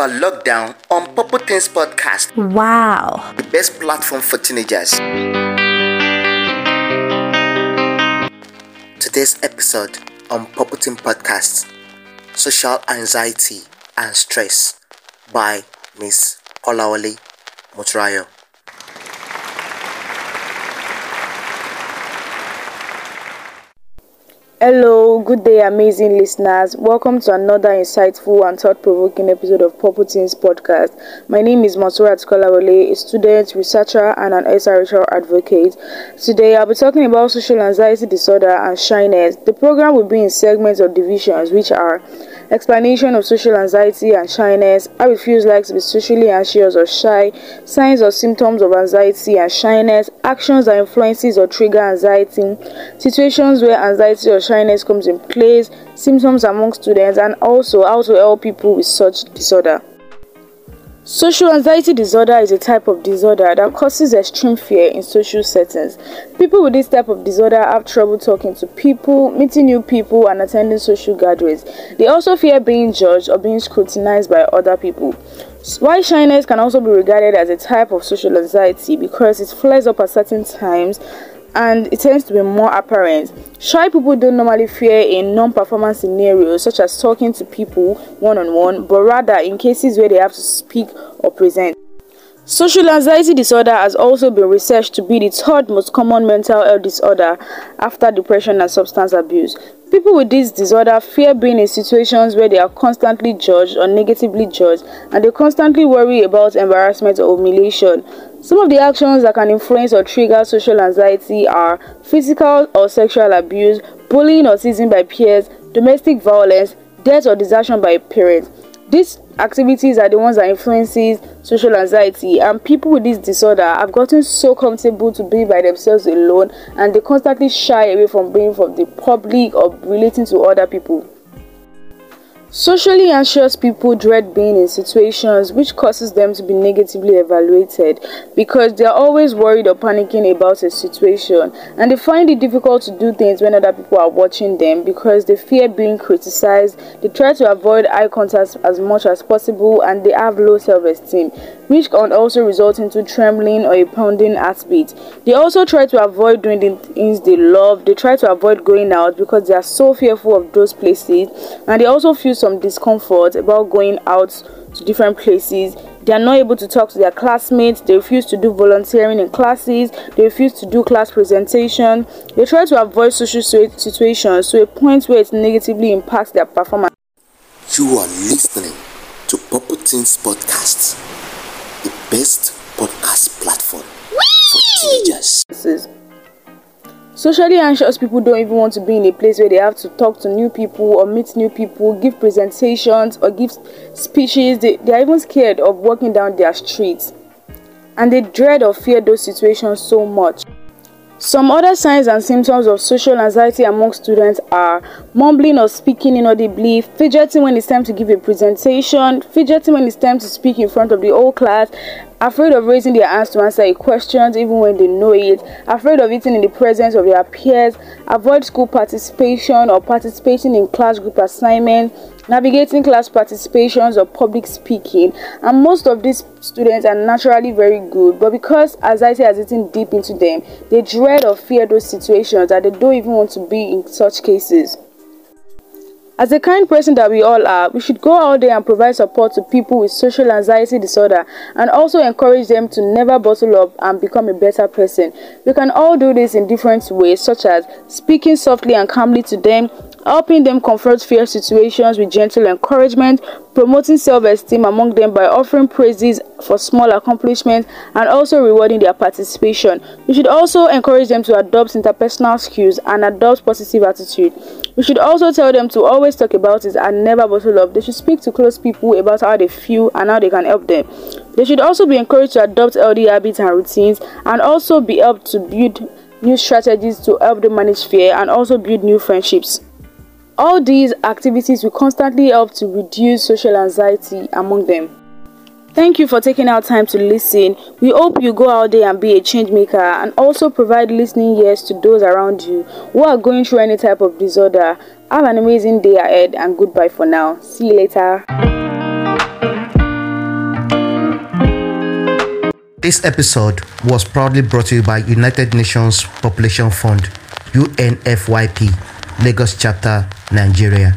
are locked down on Purple Teens Podcast, Wow. the best platform for teenagers. Today's episode on Purple Teens Podcast Social Anxiety and Stress by Miss Olawale Moturayo. Hello, good day, amazing listeners. Welcome to another insightful and thought provoking episode of Teens Podcast. My name is Masurat Kolawole, a student, researcher, and an SRHR advocate. Today, I'll be talking about social anxiety disorder and shyness. The program will be in segments or divisions, which are explanation of social anxiety and shyness, how it feels like to be socially anxious or shy, signs or symptoms of anxiety and shyness, actions that influences or trigger anxiety, situations where anxiety or shyness comes in place, symptoms among students, and also how to help people with such disorder. Social anxiety disorder is a type of disorder that causes extreme fear in social settings. People with this type of disorder have trouble talking to people, meeting new people, and attending social gatherings. They also fear being judged or being scrutinized by other people. While shyness can also be regarded as a type of social anxiety because it flares up at certain times and it tends to be more apparent. Shy people don't normally fear in non performance scenarios such as talking to people one on one, but rather in cases where they have to speak or present. Social anxiety disorder has also been researched to be the third most common mental health disorder after depression and substance abuse. People with this disorder fear being in situations where they are constantly judged or negatively judged, and they constantly worry about embarrassment or humiliation. Some of the actions that can influence or trigger social anxiety are physical or sexual abuse, bullying or teasing by peers, domestic violence, death or desertion by a parent. These activities are the ones that influences social anxiety and people with this disorder have gotten so comfortable to be by themselves alone and they constantly shy away from being from the public or relating to other people. Socially anxious people dread being in situations which causes them to be negatively evaluated because they are always worried or panicking about a situation and they find it difficult to do things when other people are watching them because they fear being criticized. They try to avoid eye contact as much as possible and they have low self-esteem which can also result into trembling or a pounding heartbeat. They also try to avoid doing the things they love. They try to avoid going out because they are so fearful of those places and they also feel some discomfort about going out to different places. They are not able to talk to their classmates. They refuse to do volunteering in classes. They refuse to do class presentation. They try to avoid social situations to a point where it negatively impacts their performance. You are listening to Purple Teens Podcast, the best podcast platform for teenagers. Socially anxious people don't even want to be in a place where they have to talk to new people or meet new people, give presentations or give speeches. They, they are even scared of walking down their streets. And they dread or fear those situations so much. Some other signs and symptoms of social anxiety among students are mumbling or speaking inaudibly, fidgeting when it's time to give a presentation, fidgeting when it's time to speak in front of the whole class, afraid of raising their hands to answer a question even when they know it, afraid of eating in the presence of their peers, avoid school participation or participating in class group assignments, navigating class participations or public speaking. And most of these students are naturally very good, but because anxiety has eaten deep into them, they dread or fear those situations that they don't even want to be in such cases. As the kind person that we all are, we should go out there and provide support to people with social anxiety disorder and also encourage them to never bottle up and become a better person. We can all do this in different ways, such as speaking softly and calmly to them, helping them confront fear situations with gentle encouragement, promoting self esteem among them by offering praises for small accomplishments and also rewarding their participation. We should also encourage them to adopt interpersonal skills and adopt positive attitude. We should also tell them to always talk about it and never bottle up. They should speak to close people about how they feel and how they can help them. They should also be encouraged to adopt healthy habits and routines and also be helped to build new strategies to help them manage fear and also build new friendships. All these activities will constantly help to reduce social anxiety among them. Thank you for taking our time to listen. We hope you go out there and be a change maker and also provide listening ears to those around you who are going through any type of disorder. Have an amazing day ahead and goodbye for now. See you later. This episode was proudly brought to you by United Nations Population Fund, UNFYP, Lagos Chapter, Nigeria.